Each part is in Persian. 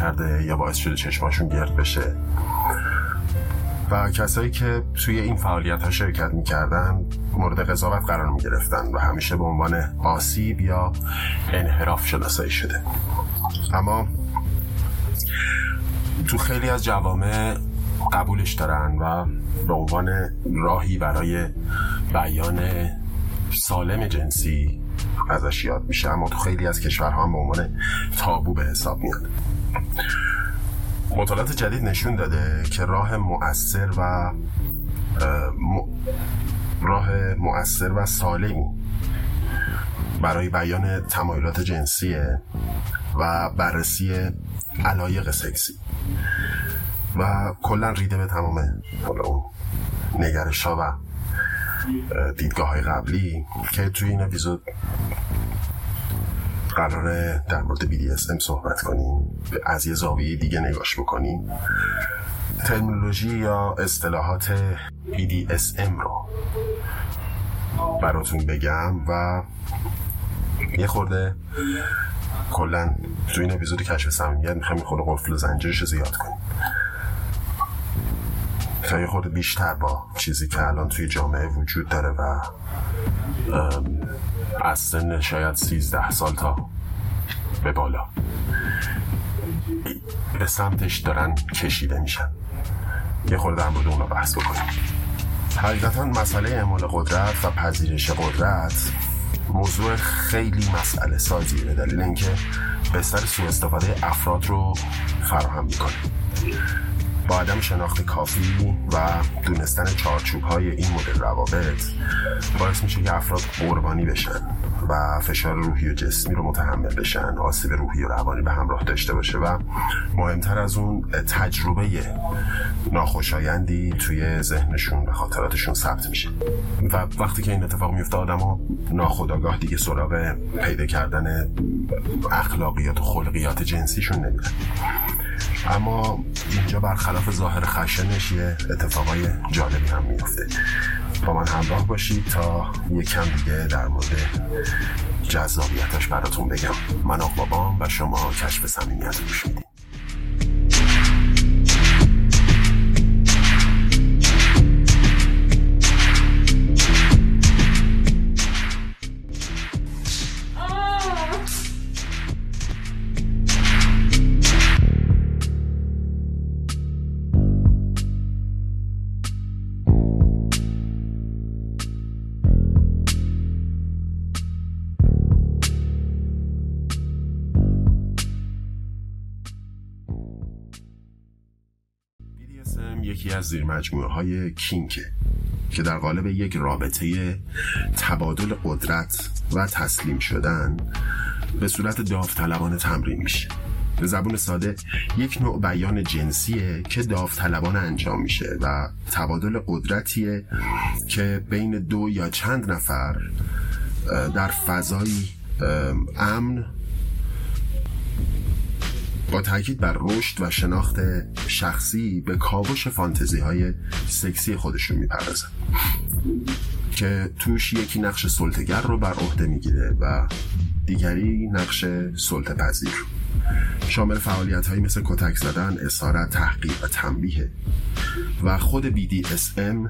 کرده یا باعث شده چشماشون گرد بشه. و کسایی که توی این فعالیت ها شرکت می‌کردن مورد قضاوت قرار می‌گرفتن و همیشه به عنوان آسیب یا انحراف شناسایی شده. اما تو خیلی از جوامع قبولش دارن و به عنوان راهی برای بیان سالم جنسی ازش یاد میشه اما تو خیلی از کشورها هم به عنوان تابو به حساب میاد. مطالعات جدید نشون داده که راه مؤثر و راه مؤثر و سالمی برای بیان تمایلات جنسیه و بررسی علایق سکسی. و کلا ریده به تمام اون نگرش ها و دیدگاه های قبلی که توی این اپیزود قراره در مورد BDSM صحبت کنیم از یه زاویه دیگه نگاش بکنیم. ترمینولوژی یا اصطلاحات BDSM رو براتون بگم و یه خورده کلا تو این اپیزود کشف صمیمیت می‌خوایم خورده قفل و زنجیرش زیاد کنیم. تا یه خورده بیشتر با چیزی که الان توی جامعه وجود داره و از سن شاید سیزده سال تا به بالا. به سمتش دارن کشیده میشن. یه خورده مورد اونا بحث بکنیم. حقیقتا مسئله اعمال قدرت و پذیرش قدرت موضوع خیلی مسئله سازیه به دلیل اینکه بستر سوء استفاده افراد رو فراهم می‌کنه. با عدم شناخت کافی و دونستن چارچوب های این مدل روابط باعث میشه که افراد قربانی بشن و فشار روحی و جسمی رو متحمل بشن آسیب روحی و روانی به همراه داشته باشه و مهمتر از اون تجربه ناخوشایندی توی ذهنشون و خاطراتشون ثبت میشه. و وقتی که این اتفاق میفته آدم ها ناخداگاه دیگه سراغ پیدا کردن اخلاقیات و خلقیات جنسیشون نمیرن. اما اینجا برخلاف ظاهر خشنش یه اتفاقای جالبی هم میفته. با من همراه باشید تا یکم دیگه در مورد جذابیتش براتون بگم. من آقا و شما کشف صمیمیت گوش می‌دید از زیر مجموعه های کینکه که در قالب یک رابطه تبادل قدرت و تسلیم شدن به صورت داوطلبانه تمرین میشه. به زبون ساده یک نوع بیان جنسیه که داوطلبانه انجام میشه و تبادل قدرتیه که بین دو یا چند نفر در فضایی امن با تاکید بر رشد و شناخت شخصی به کاوش فانتزی های سکسی خودشون می‌پردازن. که توش یکی نقش سلطه گر رو بر عهده می‌گیره و دیگری نقش سلطه پذیر شامل فعالیت هایی مثل کتک زدن، اسارت، تحقیر و تنبیه. و خود BDSM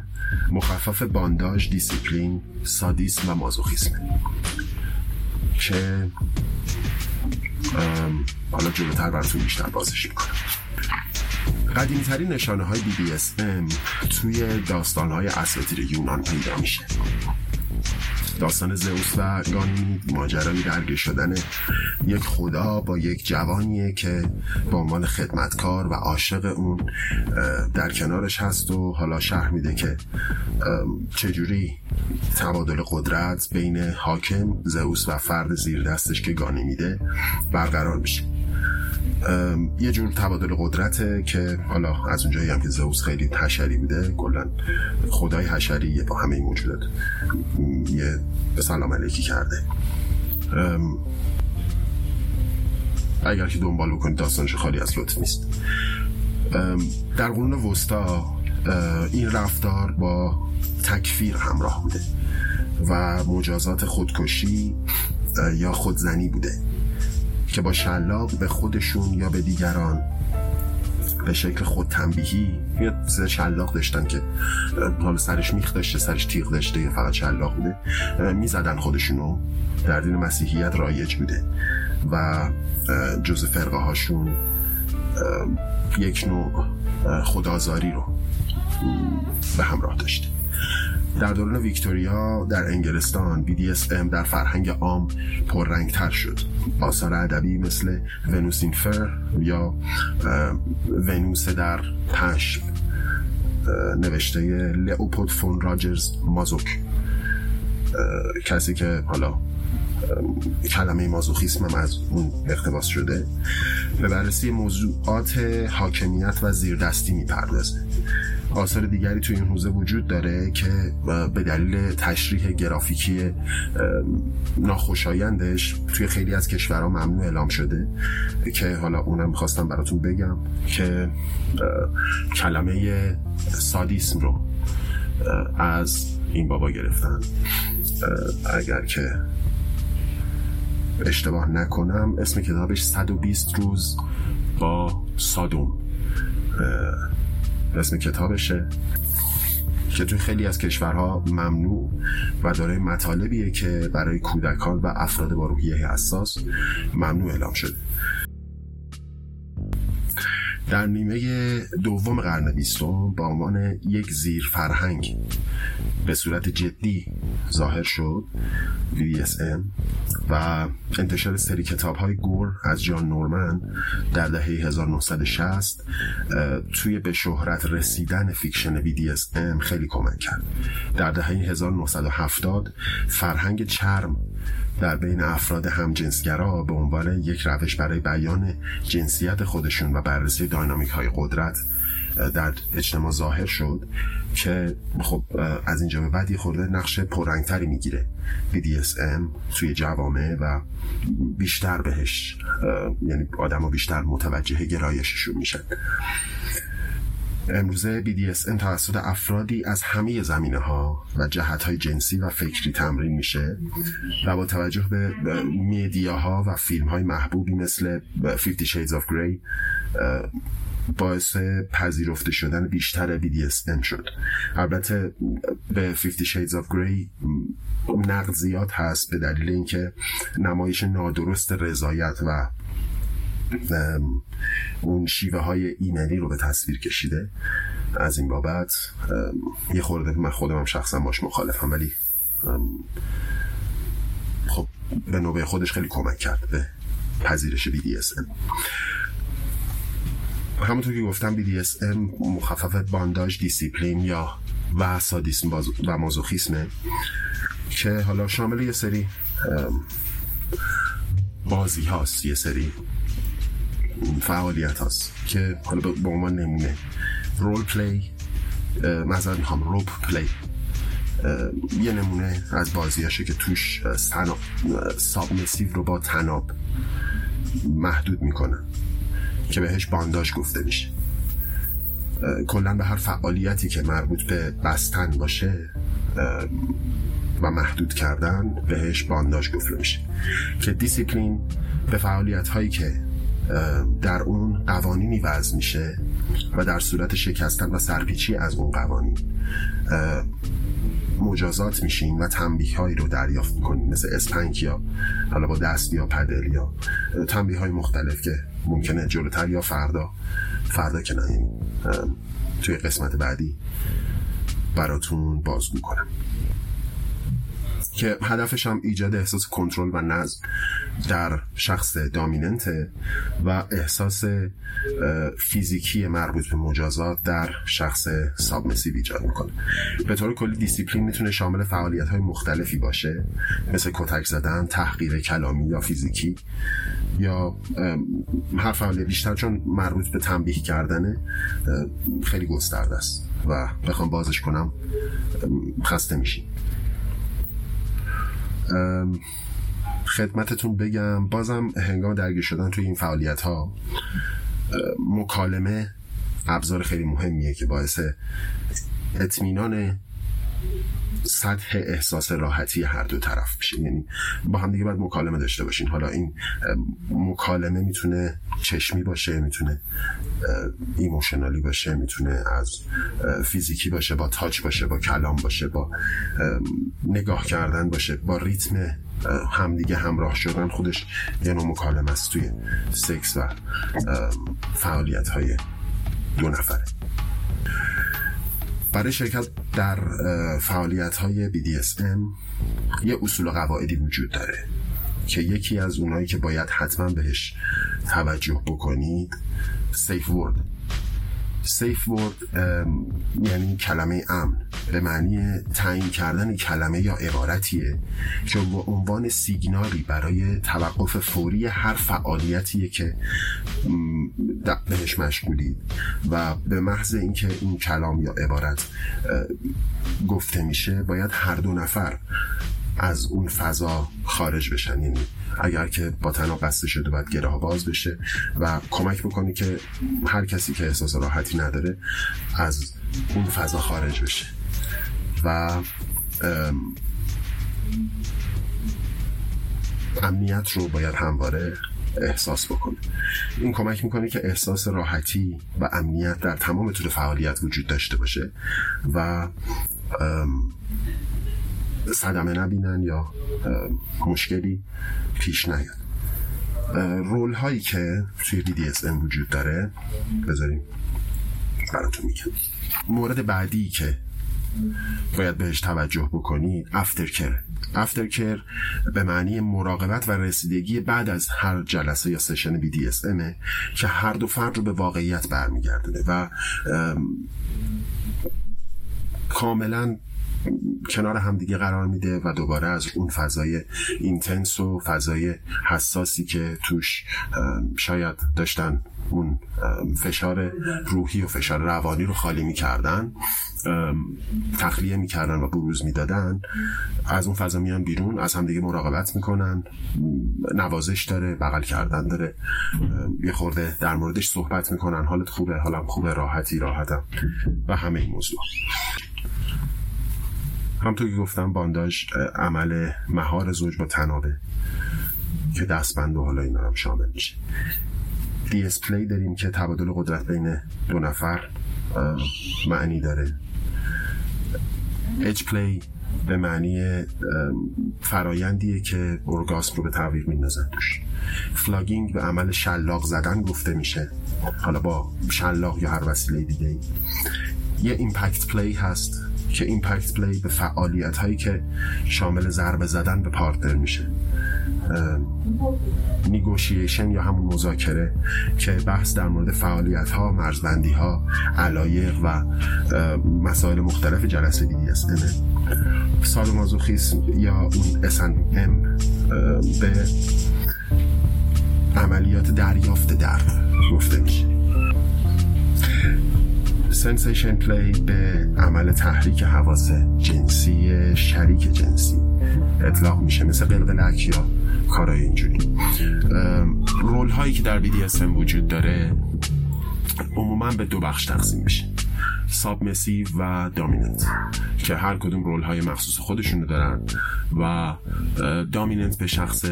مخفف bondage، discipline، سادیسم و مازوخیسم. که حالا جلوتر براتون بیشتر بازش می‌کنم. قدیمی ترین نشانه های BDSM توی داستان های اساطیر یونان پیدا میشه. داستان زئوس و گانیمید ماجرای درگیر شدن یک خدا با یک جوانیه که به عنوان خدمتکار و عاشق اون در کنارش هست و حالا شهر میده که چجوری تبادل قدرت بین حاکم زئوس و فرد زیر دستش که گانی میده برقرار میشه. یه جور تبادل قدرته که حالا از اونجایی هم که زئوس خیلی حشری بوده کلا خدای حشری با همه این موجودات یه به سلام علیکی کرده اگر که دنبال بکنید داستانش خالی از لطف نیست. در قرون وسطا این رفتار با تکفیر همراه بوده و مجازات خودکشی یا خودزنی بوده. که با شلاق به خودشون یا به دیگران به شکل خود تنبیهی یا شلاق داشتن که حالا سرش میخ داشته سرش تیغ داشته فقط شلاق بوده می‌زدن خودشونو در دین مسیحیت رایج بوده و جز فرقه هاشون یک نوع خدازاری رو به همراه داشته. در دوران ویکتوریا در انگلستان BDSM در فرهنگ عام پررنگتر شد. آثار ادبی مثل ونوس فر یا ونوس در پشم نوشته لئوپولد فون راجرز مازوک. کسی که حالا کلمه مازوخیسم هم از اون اقتباس شده. به بررسی موضوعات حاکمیت و زیردستی می‌پردازه. آثار دیگری توی این حوزه وجود داره که به دلیل تشریح گرافیکی ناخوشایندش توی خیلی از کشورها ممنوع اعلام شده که حالا اونم می‌خواستم براتون بگم که کلمه سادیسم رو از این بابا گرفتن. اگر که اشتباه نکنم اسم کتابش 120 روز با سادوم اسم کتابشه که توی خیلی از کشورها ممنوع و داره مطالبیه که برای کودکان و افراد با روحیه حساس ممنوع اعلام شده. در نیمه دوم قرن بیستم با عنوان یک زیر فرهنگ به صورت جدی ظاهر شد VSM و انتشار سری کتاب های گور از جان نورمن در دهه 1960 توی به شهرت رسیدن فیکشن BDSM خیلی کمک کرد. در دهه 1970 فرهنگ چرم در بین افراد همجنسگرا به عنوان یک روش برای بیان جنسیت خودشون و بررسی داینامیک های قدرت در اجتماع ظاهر شد که خب از اینجا به بعد یه خورده نقش پررنگتری می‌گیره. BDSM توی جوامع و بیشتر بهش یعنی آدم بیشتر متوجه گرایششون میشن. امروزه BDSM توسط افرادی از همه زمینه ها و جهت های جنسی و فکری تمرین میشه و با توجه به میدیاها و فیلم های محبوبی مثل Fifty Shades of Grey باعث پذیرفته شدن بیشتر BDSM شد. البته به Fifty Shades of Grey نقد زیاد هست به دلیل اینکه نمایش نادرست رضایت و اون شیوه های ایمنی رو به تصویر کشیده. از این بابت یه خورده من خودم شخصا باش مخالفم ولی خب به نوبه خودش خیلی کمک کرد به پذیرش BDSM همونطور که گفتم BDSM مخفف بانداج دیسیپلین یا و سادیسم و مازوخیسمه که حالا شامل یه سری بازی هاست یه سری فعالیت هاست که حالا به عنوان نمونه. role play مثلا می‌خوام rope play یه نمونه از بازی هاشه که توش submissive رو با طناب محدود می‌کنن که بهش bondage گفته میشه. کلا به هر فعالیتی که مربوط به بستن باشه و محدود کردن بهش bondage گفته میشه. که دیسیپلین به فعالیت هایی که در اون قوانینی وضع میشه و در صورت شکستن و سرپیچی از اون قوانین. مجازات میشین و تنبیه هایی رو دریافت می‌کنین مثل اسپنک یا حالا با دست یا پدل یا تنبیه های مختلف که ممکنه جلوتر یا فردا فردا که نه توی قسمت بعدی براتون بازگو کنم. که هدفش هم ایجاد احساس کنترل و نظم در شخص dominant ه و احساس فیزیکی مربوط به مجازات در شخص submissive ایجاد می‌کنه. به طور کلی دیسیپلین می‌تونه شامل فعالیت های مختلفی باشه مثل کتک زدن تحقیر کلامی یا فیزیکی یا هر فعالیت بیشتر چون مربوط به تنبیه کردنه خیلی گسترده است و بخوام بازش کنم خسته میشین. خدمتتون بگم بازم هنگام درگیر شدن توی این فعالیت ها مکالمه ابزار خیلی مهمیه که باعث اطمینان سطح احساس راحتی هر دو طرف میشه. یعنی با هم دیگه باید مکالمه داشته باشین. حالا این مکالمه می‌تونه چشمی باشه می‌تونه ایموشنالی باشه می‌تونه از فیزیکی باشه با تاچ باشه با کلام باشه با نگاه کردن باشه با ریتم همدیگه همراه شدن. خودش یه نوع مکالمه است توی سکس و فعالیت های دو نفره. برای شرکت در فعالیت های BDSM یه اصول و قواعدی وجود داره که یکی از اونایی که باید حتما بهش توجه بکنید سیف ورد سیف ورد یعنی کلمه امن. به معنی تعیین کردن کلمه یا عبارتیه که با عنوان سیگنالی برای توقف فوری هر فعالیتیه که بهش مشغولید. و به محض اینکه این کلام یا عبارت گفته میشه باید هر دو نفر از اون فضا خارج بشن. یعنی اگر که با تنها بسته شده باید گره باز بشه و کمک بکنی که هر کسی که احساس راحتی نداره از اون فضا خارج بشه. و امنیت رو باید همواره احساس بکنه این کمک می‌کنه که احساس راحتی و امنیت در تمام طول فعالیت وجود داشته باشه و صدمه نبینن یا مشکلی پیش نیاد. رول هایی که توی BDSM وجود داره بذاریم براتون میگم. مورد بعدی که باید بهش توجه بکنید افترکر افترکر به معنی مراقبت و رسیدگی بعد از هر جلسه یا سشن BDSM که هر دو فرد رو به واقعیت برمیگردونه و کاملا کنار همدیگه قرار میده و دوباره از اون فضای اینتنس و فضای حساسی که توش شاید داشتن اون فشار روحی و فشار روانی رو خالی می‌کردن تخلیه می‌کردن و بروز می‌دادن از اون فضا میان بیرون از همدیگه مراقبت می‌کنن نوازش داره بغل کردن داره یه خورده در موردش صحبت می‌کنن حالت خوبه حالم خوبه راحتی راحتم و همه این موضوع. همینطور که گفتم bondage عمل مهار زوج با طنابه که دستبند و حالا اینا هم شامل میشه. DS play داریم که تبادل قدرت بین دو نفر معنی داره. edge play به معنی فرایندیه که ارگاسم رو به تعویق میندازن توش. flogging به عمل شلاق زدن گفته میشه. حالا با شلاق یا هر وسیله دیگه یه impact play هست. که impact play به فعالیت هایی که شامل ضربه زدن به partner میشه. negotiation یا همون مذاکره که بحث در مورد فعالیت ها مرزبندی ها علایق و مسائل مختلف جلسه دیدی است. سادومازوخیسم یا اون ام به عملیات دریافت درد گفته میشه. sensation play به عمل تحریک حواس جنسی شریک جنسی. اطلاق میشه مثل قلقلک یا کارهای اینجوری. role هایی که در BDSM وجود داره عموما به دو بخش تقسیم میشه. submissive و dominant که هر کدوم role های مخصوص خودشونو دارن و دامیننت به شخص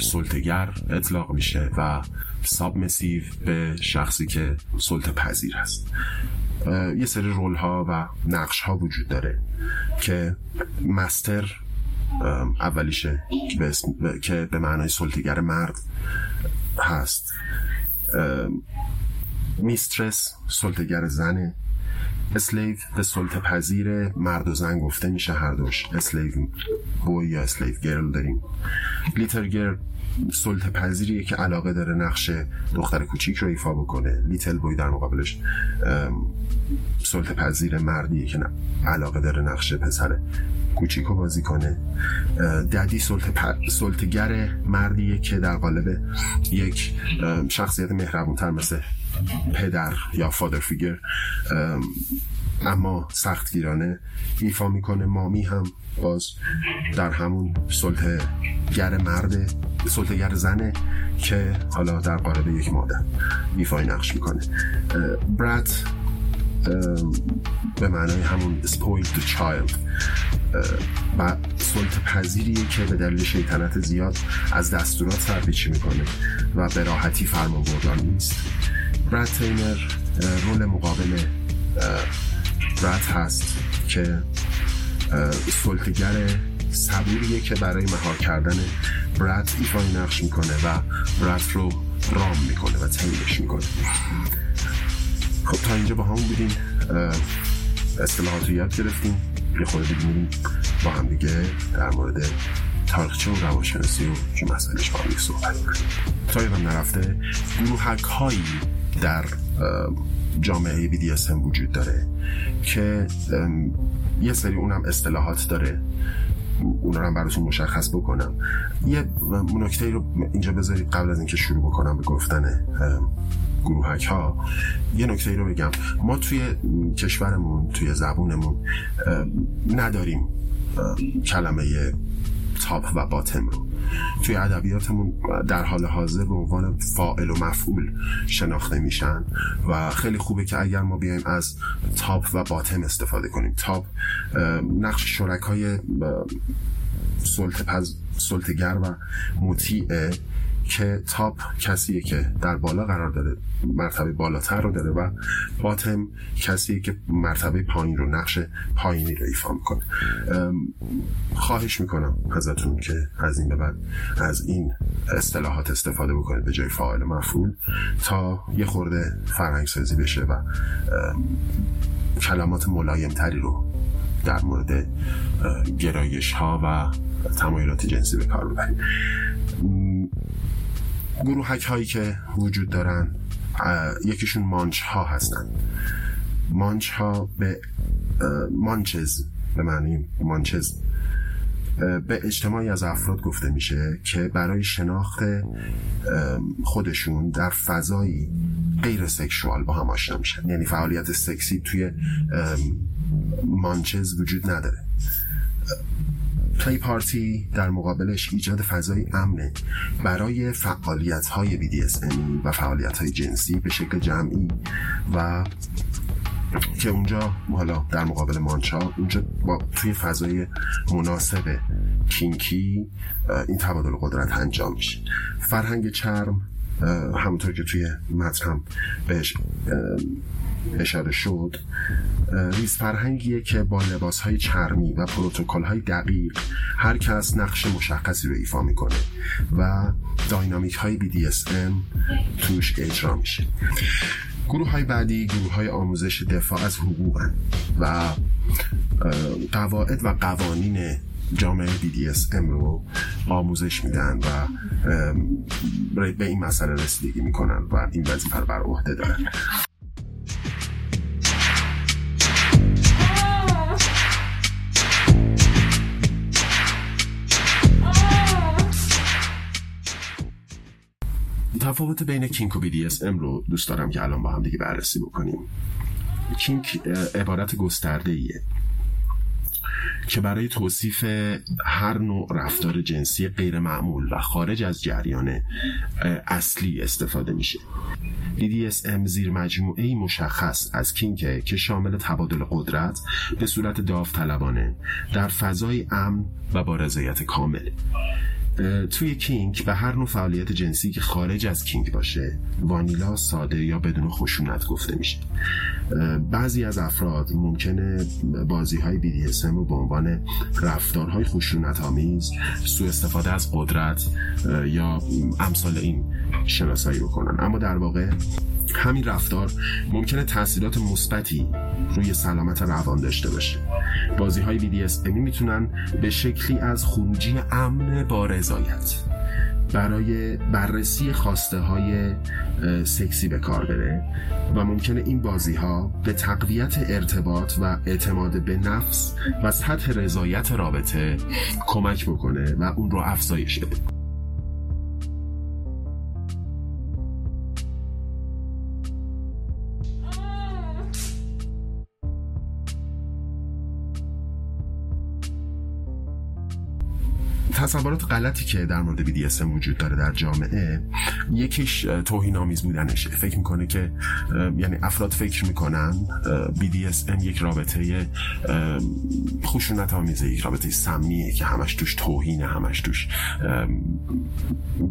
سلطگر اطلاق میشه و سابمسیو به شخصی که سلطه پذیر هست. یه سری رول ها و نقش ها وجود داره که مستر اولیشه که به معنای سلطگر مرد هست. میسترس سلطگر زنه. اسلیو به سلطه پذیر مرد و زن گفته میشه هر دوش slave boy یا slave girl داریم. little girl سلطه پذیریه که علاقه داره نقش دختر کوچیک رو ایفا بکنه. little boy در مقابلش سلطه پذیر مردیه که علاقه داره نقش پسر کوچیک رو بازی کنه. daddy سلطه گر مردیه که در قالب یک شخصیت مهربونتر مثل پدر یا فادر فیگر اما سختگیرانه ایفا می‌کنه. مامی هم باز در همون سلطه گر مرد سلطه گر زنه که حالا در قالب یک مادر ایفای نقش می‌کنه. برات به معنای همون spoiled child. و سلط پذیریه که به دلیل شیطنت زیاد از دستورات سرپیچی می‌کنه و به راحتی فرمان بردار نیست برد تینر رول مقابل برد هست که سلطگر صبوریه که برای مهار کردن برد ایفای نقش می‌کنه و برد رو رام می‌کنه و تیلش می‌کنه. خب تا اینجا با همون بودیم. اصطلاحات رو یاد گرفتیم. یه خورده دیگه با هم دیگه در مورد تاریخچه و روانشناسی و چه مسئلهش با هم صحبت تا یادم نرفته گروهک هایی در جامعه BDSM وجود داره که یه سری اونم اصطلاحات داره. اونا رو براتون مشخص بکنم. یه نکته رو اینجا بذارید قبل از اینکه شروع بکنم به گفتن گروهک ها یه نکته رو بگم. ما توی کشورمون توی زبونمون نداریم کلمه تاپ و باتم رو. توی ادبیاتمون در حال حاضر به عنوان فاعل و مفعول شناخته میشن و خیلی خوبه که اگر ما بیایم از تاپ و باتم استفاده کنیم. تاپ نقش شرکای سلطگر و مطیعه که تاپ کسیه که در بالا قرار داره مرتبه بالاتر رو داره و باتم کسیه که مرتبه پایین رو نقش پایینی رو ایفا می‌کنه. خواهش می‌کنم ازتون که از این به بعد از این اصطلاحات استفاده بکنید به جای فاعل مفعول تا یه خورده فرهنگ سازی بشه و کلمات ملایم تری رو در مورد گرایش ها و تمایلات جنسی به کار ببریم. گروهک هایی که وجود دارن یکیشون مانچ ها هستن. مانچ ها به مانچز به معنی مانچز به اجتماعی از افراد گفته میشه که برای شناخت خودشون در فضایی غیر سکشوال با هم آشنا میشن. یعنی فعالیت سکسی توی مانچز وجود نداره. پلی پارتی در مقابلش ایجاد فضای امنه برای فعالیت های BDSM و فعالیت های جنسی به شکل جمعی و که اونجا حالا در مقابل مانچا اونجا با توی فضای مناسب کینکی این تبادل قدرت انجام میشه. فرهنگ چرم همونطور که توی متن هم بهش اشاره شد ریز فرهنگیه که با لباس های چرمی و پروتکل های دقیق هر کس نقش مشخصی رو ایفا می‌کنه و داینامیک های BDSM توش اجرا میشه. گروه های بعدی گروه های آموزش دفاع از حقوق و قواعد و قوانین جامعه BDSM رو آموزش میدن و به این مسئله رسیدگی می‌کنن و این وظیفه رو بر عهده دارن. تفاوت بین کینک و BDSM رو دوست دارم که الان با هم دیگه بررسی بکنیم. کینک عبارت گسترده ایه که برای توصیف هر نوع رفتار جنسی غیر معمول و خارج از جریان اصلی استفاده میشه. BDSM زیر مجموعه مشخص از کینکه که شامل تبادل قدرت به صورت داوطلبانه در فضای امن و با رضایت کامل. توی کینگ به هر نوع فعالیت جنسی که خارج از کینگ باشه وانیلا ساده یا بدون خشونت گفته میشه. بعضی از افراد ممکنه بازی های BDSM رو به عنوان رفتارهای خشونت آمیز سوء استفاده از قدرت یا امثال این شناسایی بکنن. اما در واقع همین رفتار ممکنه تاثیرات مثبتی روی سلامت روان داشته باشه. بازی های BDSM می‌تونن به شکلی از خروجی امن با رضایت برای بررسی خواسته های سکسی به کار بره و ممکنه این بازی ها به تقویت ارتباط و اعتماد به نفس و سطح رضایت رابطه کمک بکنه و اون رو افزایش بده. تصورات غلطی که در مورد BDSM وجود داره در جامعه یکیش توهین آمیز بودنشه فکر می‌کنه که یعنی افراد فکر می‌کنن BDSM یک رابطه خشونت آمیزه یک رابطه سمیه که همش توش توهینه همش توش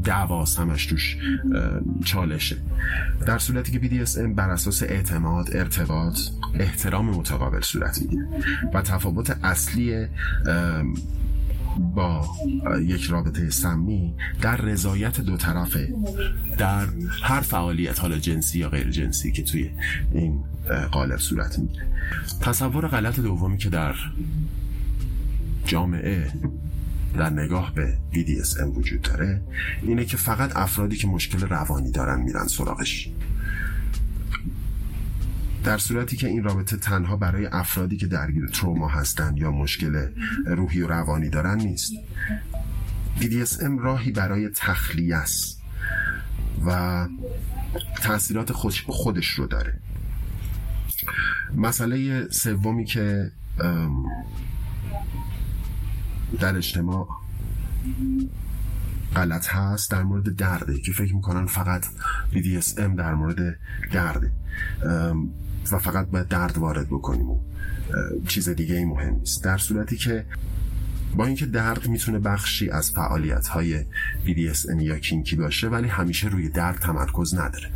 دعواست همش توش چالشه. در صورتی که BDSM بر اساس اعتماد ارتباط احترام متقابل صورت می‌گیره و تفاوت اصلی با یک رابطه سمی در رضایت دو طرفه. در هر فعالیت حالا جنسی یا غیر جنسی که توی این قالب صورت می‌گیره. تصور غلط دومی که در جامعه در نگاه به BDSM وجود داره اینه که فقط افرادی که مشکل روانی دارن میرن سراغش. در صورتی که این رابطه تنها برای افرادی که درگیر تروما هستند یا مشکل روحی و روانی دارن نیست. BDSM راهی برای تخلیه است و تاثیرات خودش, خودش رو داره. مسئله سومی که در اجتماع غلط هست در مورد درده که فکر می‌کنن فقط BDSM در مورد درده. و فقط باید درد وارد بکنیم و چیز دیگه ای مهم نیست. در صورتی که با اینکه درد می‌تونه بخشی از فعالیت های BDSM یا کینکی باشه ولی همیشه روی درد تمرکز نداره.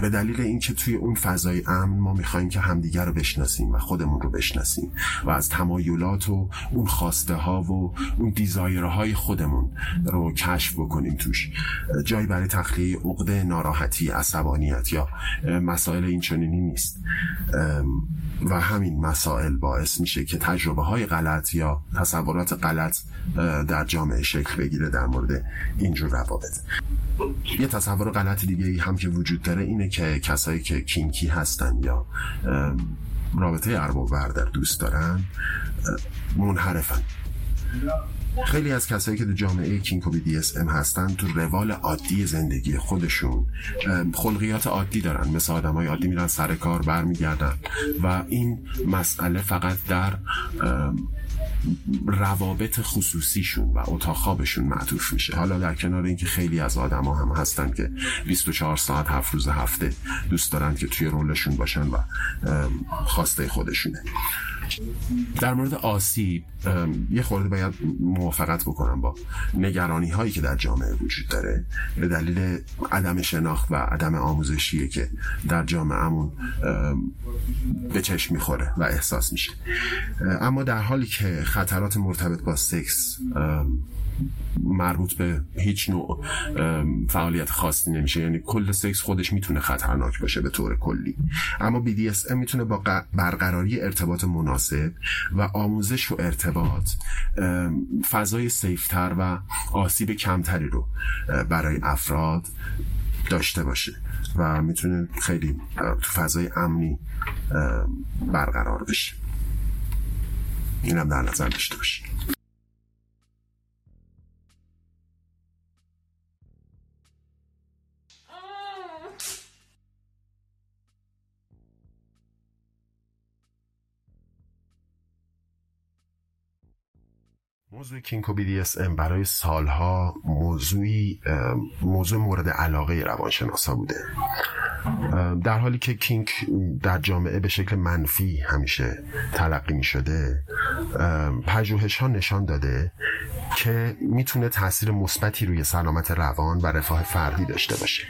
به دلیل اینکه توی اون فضای امن ما می‌خوایم که همدیگر رو بشناسیم و خودمون رو بشناسیم و از تمایلات و اون خواسته ها و اون دیزایرهای خودمون رو کشف بکنیم توش. جایی برای تخلیه عقده ناراحتی عصبانیت یا مسائل این چنینی نیست و همین مسائل باعث میشه که تجربه های غلط یا تصورات غلط در جامعه شکل بگیره در مورد اینجور روابط. یه تصور غلط دیگه ای هم که وجود داره اینه که کسایی که کینکی هستن یا رابطه ارباب بردر دوست دارن منحرفن. خیلی از کسایی که در جامعه کینکو بی دی اس ام هستن تو روال عادی زندگی خودشون خلقیات عادی دارن. مثل آدم های عادی میرن سر کار برمیگردن. و این مسئله فقط در روابط خصوصیشون و اتاق خوابشون معطوف میشه. حالا در کنار اینکه خیلی از آدما هم هستن که 24 ساعت هفت روز هفته دوست دارن که توی رولشون باشن و خواسته خودشونه. در مورد آسیب یه خورده باید موافقت بکنم با نگرانی هایی که در جامعه وجود داره به دلیل عدم شناخت و عدم آموزشیه که در جامعهمون به چشم می‌خوره و احساس میشه. اما در حالی که خطرات مرتبط با سکس مربوط به هیچ نوع فعالیت خاصی نمیشه. یعنی کل سکس خودش می‌تونه خطرناک باشه به طور کلی. اما BDSM می‌تونه با برقراری ارتباط مناسب و آموزش و ارتباط فضای سیفتر و آسیب کمتری رو برای افراد داشته باشه و می‌تونه خیلی تو فضای امنی برقرار بشه. اینم در نظر داشته باشید موضوع کینکو بی دی اس ام برای سالها موضوعی موضوع مورد علاقه روانشناسا بوده. در حالی که کینک در جامعه به شکل منفی همیشه تلقی می شده پژوهش ها نشان داده که می‌تونه تاثیر مثبتی روی سلامت روان و رفاه فردی داشته باشه.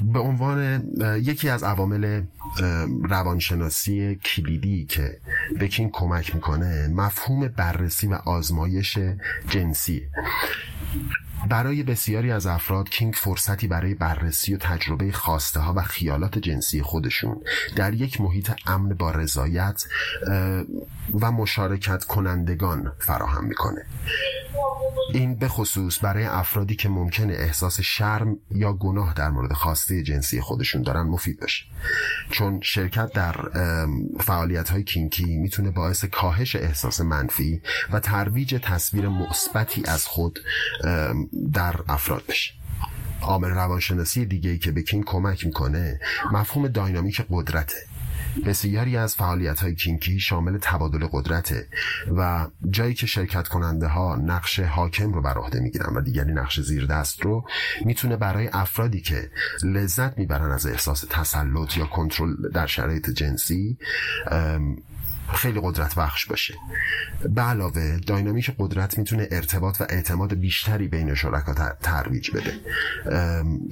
به عنوان یکی از عوامل روانشناسی کلیدی که به کین کمک می‌کنه مفهوم بررسی و آزمایش جنسی. برای بسیاری از افراد کینگ فرصتی برای بررسی و تجربه خواسته ها و خیالات جنسی خودشون. در یک محیط امن با رضایت و مشارکت کنندگان فراهم می‌کنه. این به خصوص برای افرادی که ممکنه احساس شرم یا گناه در مورد خواسته جنسی خودشون دارن مفید باشه. چون شرکت در فعالیت های کینکی می‌تونه باعث کاهش احساس منفی و ترویج تصویر مثبتی از خود در افراد بشه. عامل روانشناسی دیگه ای که به کینگ کمک می‌کنه مفهوم داینامیک قدرته. بسیاری از فعالیت های کینکی شامل تبادل قدرته و جایی که شرکت کننده ها نقش حاکم رو بر عهده می‌گیرن و دیگری نقش زیر دست رو می‌تونه برای افرادی که لذت می‌برن از احساس تسلط یا کنترل در شرایط جنسی خیلی قدرت بخش باشه. به علاوه داینامیک قدرت می‌تونه ارتباط و اعتماد بیشتری بین شرکا ترویج بده.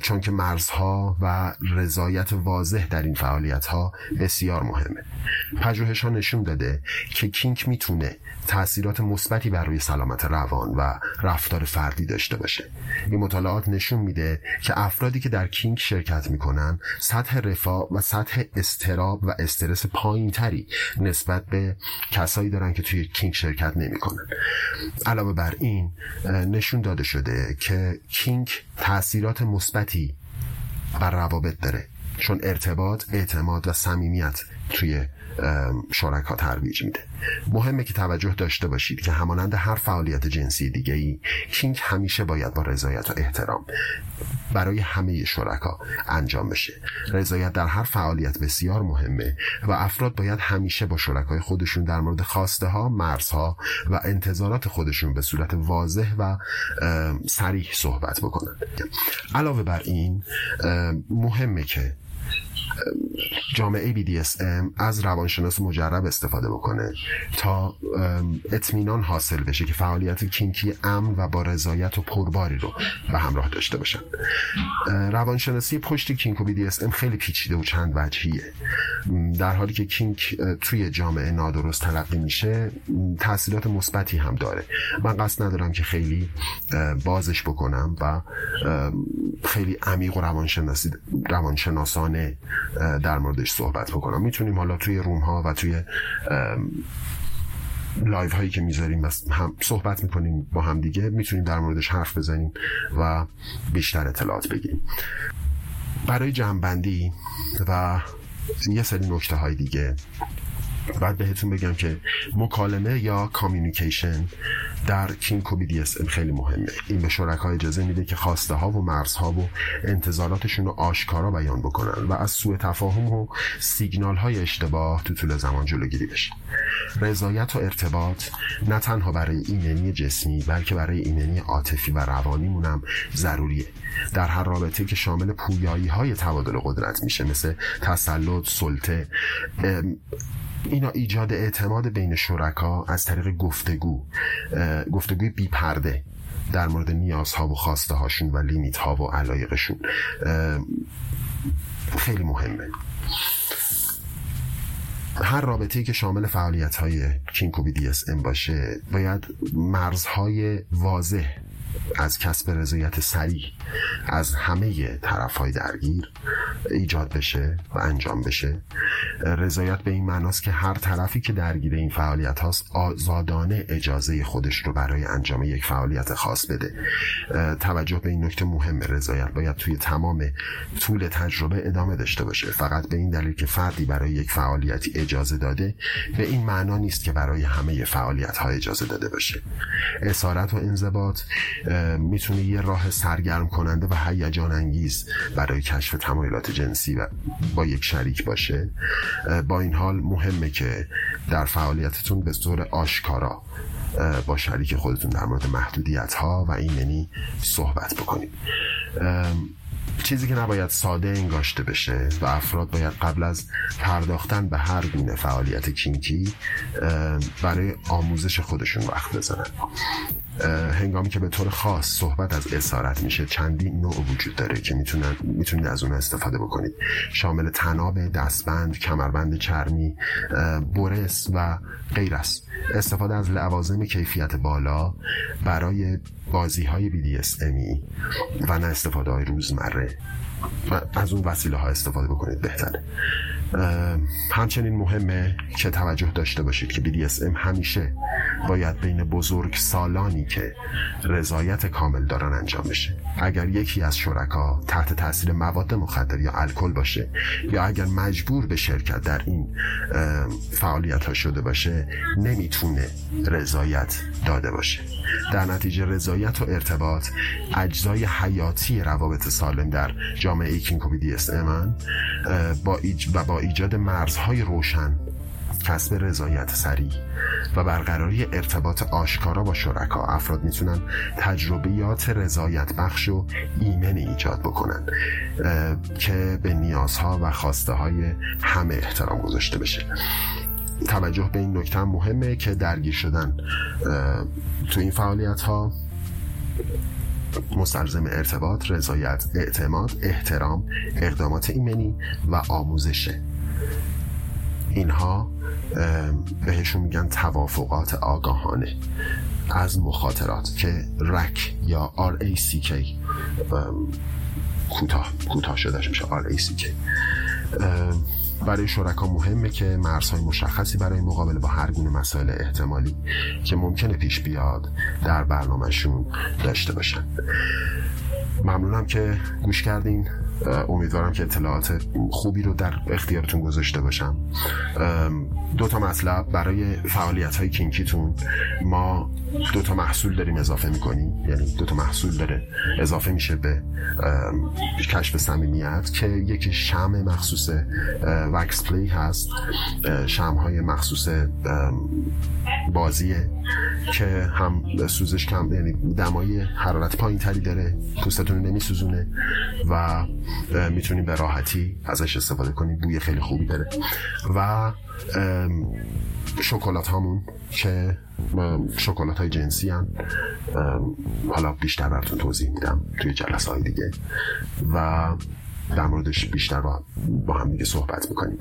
چون که مرزها و رضایت واضح در این فعالیت ها بسیار مهمه. پژوهش ها نشون داده که کینک می‌تونه تاثیرات مثبتی بر روی سلامت روان و رفتار فردی داشته باشه. این مطالعات نشون میده که افرادی که در کینک شرکت می‌کنن سطح رفاه و سطح استراب و استرس پایینتری نسبت به کسایی دارن که توی کینک شرکت نمی‌کنن. علاوه بر این نشون داده شده که کینک تاثیرات مثبتی بر روابط داره. چون ارتباط اعتماد و صمیمیت توی شرکا ترویج میده. مهمه که توجه داشته باشید که همانند هر فعالیت جنسی دیگه ای کینگ همیشه باید با رضایت و احترام برای همه شرکا انجام بشه. رضایت در هر فعالیت بسیار مهمه و افراد باید همیشه با شرکای خودشون در مورد خواسته ها مرزها و انتظارات خودشون به صورت واضح و سریح صحبت بکنن. علاوه بر این مهمه که جامعه BDSM از روانشناس مجرب استفاده بکنه تا اطمینان حاصل بشه که فعالیت کینکی امن و با رضایت و پرباری رو به همراه داشته باشن. روانشناسی پشت کینک و BDSM خیلی پیچیده و چند وجهیه. در حالی که کینک توی جامعه نادرست تلقی میشه تاثیرات مثبتی هم داره. من قصد ندارم که خیلی بازش بکنم و خیلی عمیق و روانشناسی روانشناسانه در موردش صحبت بکنم. می‌تونیم حالا توی room ها و توی live هایی که می‌ذاریم هم صحبت می‌کنیم با هم دیگه می‌تونیم در موردش حرف بزنیم و بیشتر اطلاعات بگیریم. برای جمعبندی و یه سری نکته های دیگه بعد بهتون بگم که مکالمه یا communication در کینکو دی خیلی مهمه. این به شرکا اجازه میده که خواسته ها و مرزها و انتظاراتشون رو آشکارا بیان بکنن و از سوء تفاهم و سیگنال های اشتباه تو طول زمان جلوگیری بشه. رضایت و ارتباط نه تنها برای ایمنی جسمی بلکه برای ایمنی عاطفی و روانیمون هم ضروریه. در هر رابطه که شامل پویایی های تبادل قدرت میشه مثل تسلط سلطه اینا ایجاد اعتماد بین شرکا از طریق گفتگو گفتگوی بی پرده در مورد نیازها و خواسته هاشون و لیمیت ها و علایقشون. خیلی مهمه. هر رابطه که شامل فعالیت های کینکو بی دی باشه باید مرزهای واضح از کسب رضایت سریع از همه طرف های درگیر ایجاد بشه و انجام بشه. رضایت به این معناست که هر طرفی که درگیر این فعالیت هاست آزادانه اجازه خودش رو برای انجام یک فعالیت خاص بده. توجه به این نکته مهمه رضایت باید توی تمام طول تجربه ادامه داشته باشه. فقط به این دلیل که فردی برای یک فعالیتی اجازه داده به این معنا نیست که برای همه فعالیت ها اجازه داده باشه. اسارت و انضباط می‌تونه یه راه سرگرم کننده و هیجان انگیز برای کشف تمایلات جنسی و با یک شریک باشه. با این حال مهمه که در فعالیتتون به طور آشکارا با شریک خودتون در مورد محدودیت ها و ایمنی صحبت بکنید. چیزی که نباید ساده انگاشته بشه و افراد باید قبل از پرداختن به هر گونه فعالیت کینکی برای آموزش خودشون وقت بذارن هنگامی که به طور خاص صحبت از اسارت میشه چندین نوع وجود داره که می‌تونن می‌تونید از اون استفاده بکنید. شامل تناب دستبند کمربند چرمی برس و غیر است استفاده از لوازم کیفیت بالا برای بازی های BDSMی و نه استفاده های روزمره. از اون وسیله ها استفاده بکنید بهتره. همچنین مهمه که توجه داشته باشید که BDSM همیشه باید بین بزرگ سالانی که رضایت کامل دارن انجام بشه. اگر یکی از شرکا تحت تاثیر مواد مخدر یا الکل باشه یا اگر مجبور به شرکت در این فعالیت ها شده باشه نمی‌تونه رضایت داده باشه. در نتیجه رضایت و ارتباط اجزای حیاتی روابط سالم در جامعه کینکوبی دی با ایج و با ایجاد مرزهای روشن کسب رضایت سریع و برقراری ارتباط آشکارا با شرکا. افراد می‌تونن تجربیات رضایت بخش و ایمنی ایجاد بکنن که به نیازها و خواسته های همه احترام گذاشته بشه. توجه به این نکته مهمه که درگیر شدن تو این فعالیت ها مستلزم ارتباط، رضایت، اعتماد، احترام، اقدامات ایمنی و آموزشه. اینها بهشون میگن توافقات آگاهانه از مخاطرات که رک یا RACK کوتاه کوتاه شدهش میشه RACK برای شرکا مهمه که مرزهای مشخصی برای مقابله با هر گونه مسائل احتمالی که ممکنه پیش بیاد در برنامهشون داشته باشن. ممنونم که گوش کردین. امیدوارم که اطلاعات خوبی رو در اختیارتون گذاشته باشم. دو تا مطلب برای فعالیت های کینکیتون. ما دو تا محصول داریم اضافه می‌کنیم. یعنی دو تا محصول داره اضافه میشه به کشف صمیمیت که یکی شم مخصوص وکس پلی هست. شم های مخصوص بازیه که هم سوزش کم یعنی دمای حرارت پایین تری داره. پوستتون نمیسوزونه. و می‌تونیم به راحتی ازش استفاده کنیم. بوی خیلی خوبی داره. و شکلات هامون که شکلات های جنسی هم حالا بیشتر براتون توضیح میدم توی جلسه های دیگه. و در موردش بیشتر با, با هم دیگه صحبت می‌کنیم.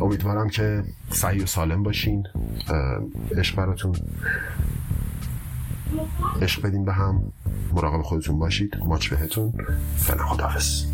امیدوارم که صحیح و سالم باشین عشق براتون. عشق بدین به هم. مراقب خودتون باشید. ماچ بهتون. فعلا خداحافظ.